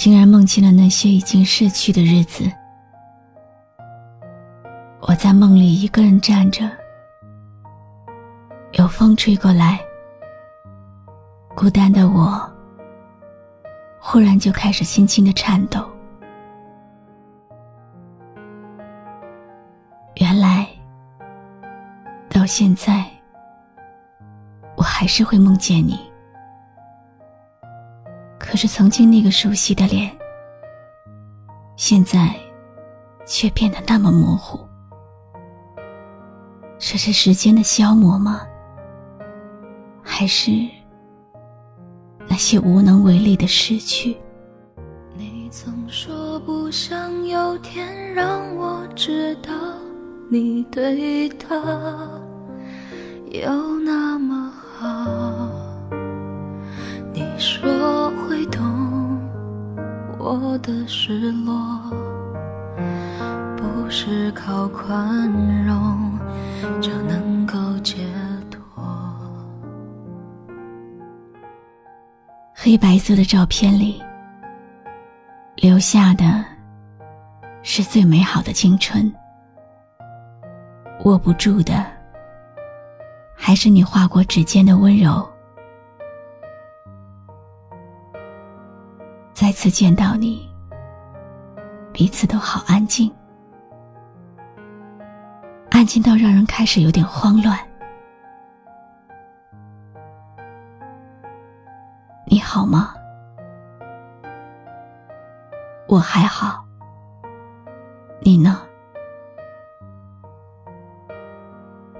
竟然梦见了那些已经逝去的日子。我在梦里一个人站着，有风吹过来，孤单的我忽然就开始轻轻的颤抖。原来，到现在，我还是会梦见你。可是曾经那个熟悉的脸，现在却变得那么模糊。这是时间的消磨吗？还是那些无能为力的失去？你曾说不想有天让我知道你对他有那么好。我的失落，不是靠宽容就能够解脱。黑白色的照片里，留下的是最美好的青春。握不住的，还是你划过指尖的温柔。再次见到你，彼此都好安静，安静到让人开始有点慌乱。你好吗？我还好。你呢？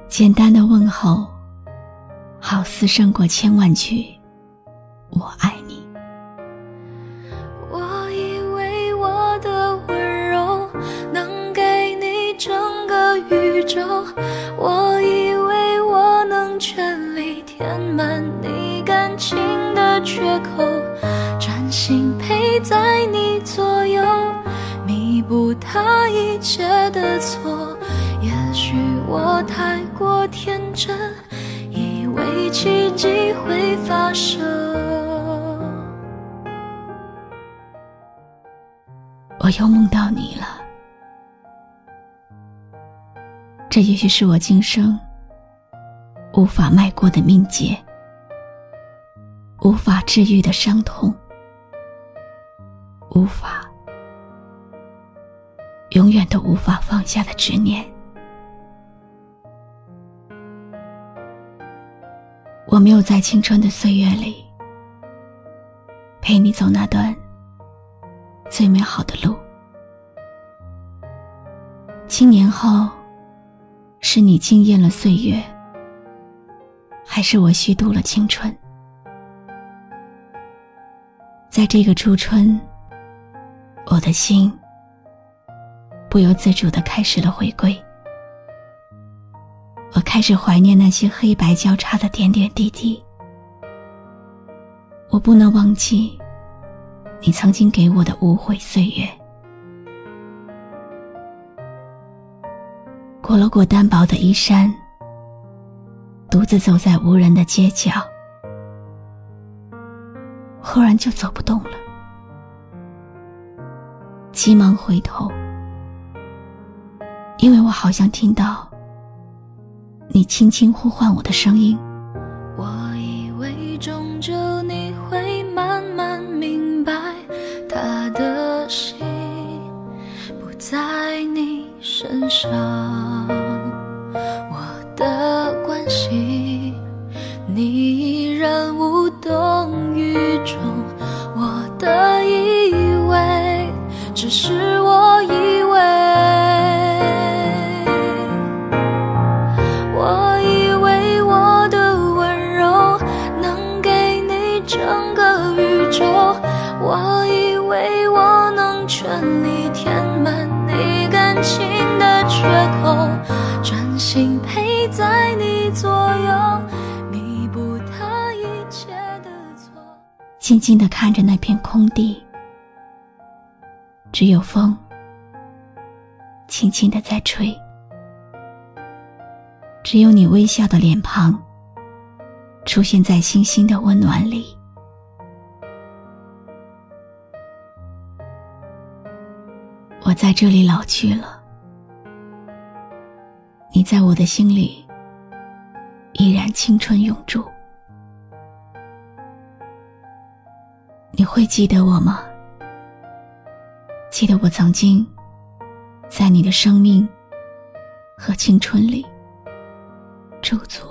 简单的问候，好似胜过千万句“我以为我能全力填满你感情的缺口，专心陪在你左右，弥补他一切的错。也许我太过天真，以为奇迹会发生。我又梦到你了。这也许是我今生无法迈过的命劫，无法治愈的伤痛，无法永远都无法放下的执念。我没有在青春的岁月里陪你走那段最美好的路，七年后。是你惊艳了岁月，还是我虚度了青春？在这个初春，我的心不由自主的开始了回归。我开始怀念那些黑白交叉的点点滴滴。我不能忘记你曾经给我的无悔岁月。裹了裹单薄的衣衫，独自走在无人的街角，忽然就走不动了。急忙回头，因为我好像听到你轻轻呼唤我的声音。我以为终究你会慢慢明白，他的心不在你身上。你依然无动于衷我的以为只是我以为我以为我的温柔能给你整个宇宙我以为我能全力填满你感情的缺口专心陪在你左右。静静的看着那片空地，只有风轻轻的在吹，只有你微笑的脸庞出现在星星的温暖里。我在这里老去了，你在我的心里依然青春永驻。会记得我吗？记得我曾经在你的生命和青春里驻足。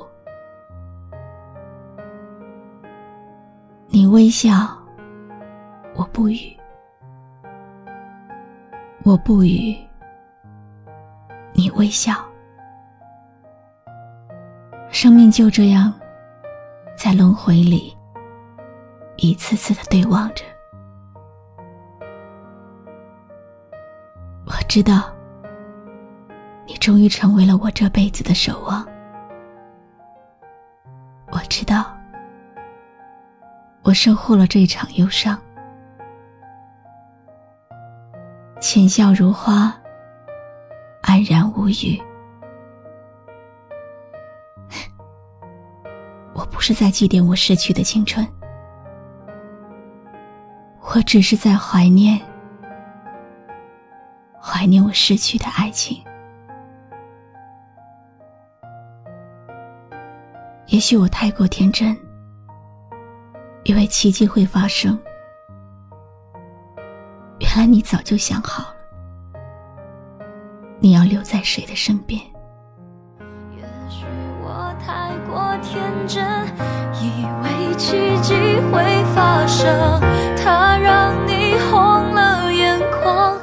你微笑，我不语。我不语，你微笑，生命就这样在轮回里一次次的对望着。我知道，你终于成为了我这辈子的守望。我知道，我收获了这场忧伤。浅笑如花，安然无语。我不是在祭奠我逝去的青春，我只是在怀念，怀念我失去的爱情。也许我太过天真，以为奇迹会发生。原来你早就想好了，你要留在谁的身边？也许我太过天真，以为奇迹会发生，他让你红了眼眶，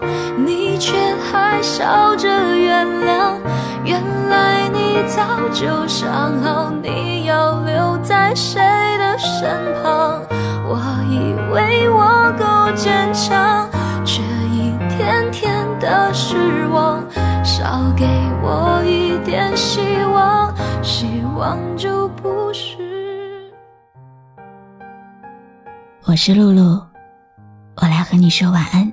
你却还笑着原谅。原来你早就想好，你要留在谁的身旁。我以为我够坚强。却一天天的失望，少给我一点希望，希望就不是。我是露露，我来和你说晚安。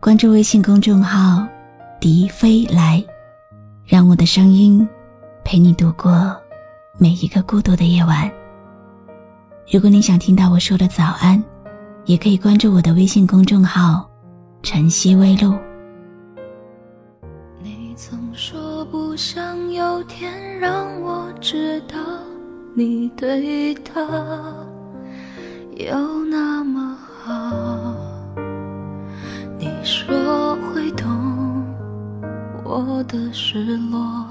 关注微信公众号“笛飞来”，让我的声音陪你度过每一个孤独的夜晚。如果你想听到我说的早安，也可以关注我的微信公众号。晨曦微露。你曾说不想有天让我知道你对他有那么好。你说会懂我的失落，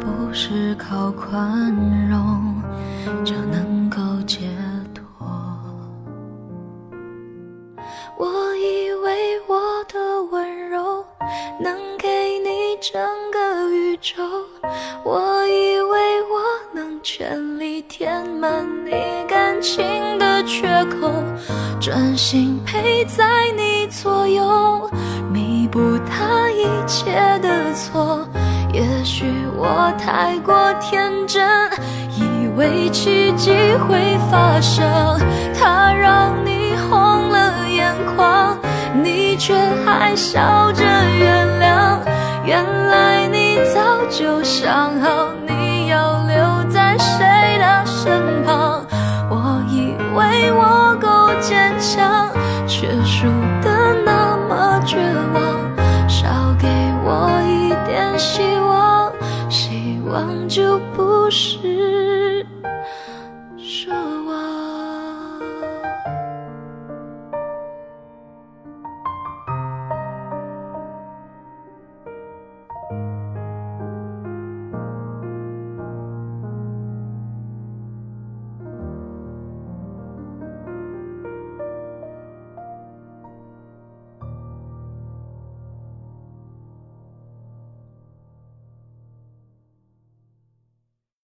不是靠宽容就能够解脱。我以为我的温柔。能给你整个宇宙，我以为我能全力填满你感情缺口，专心陪在你左右，弥补他一切的错。也许我太过天真，以为奇迹会发生，他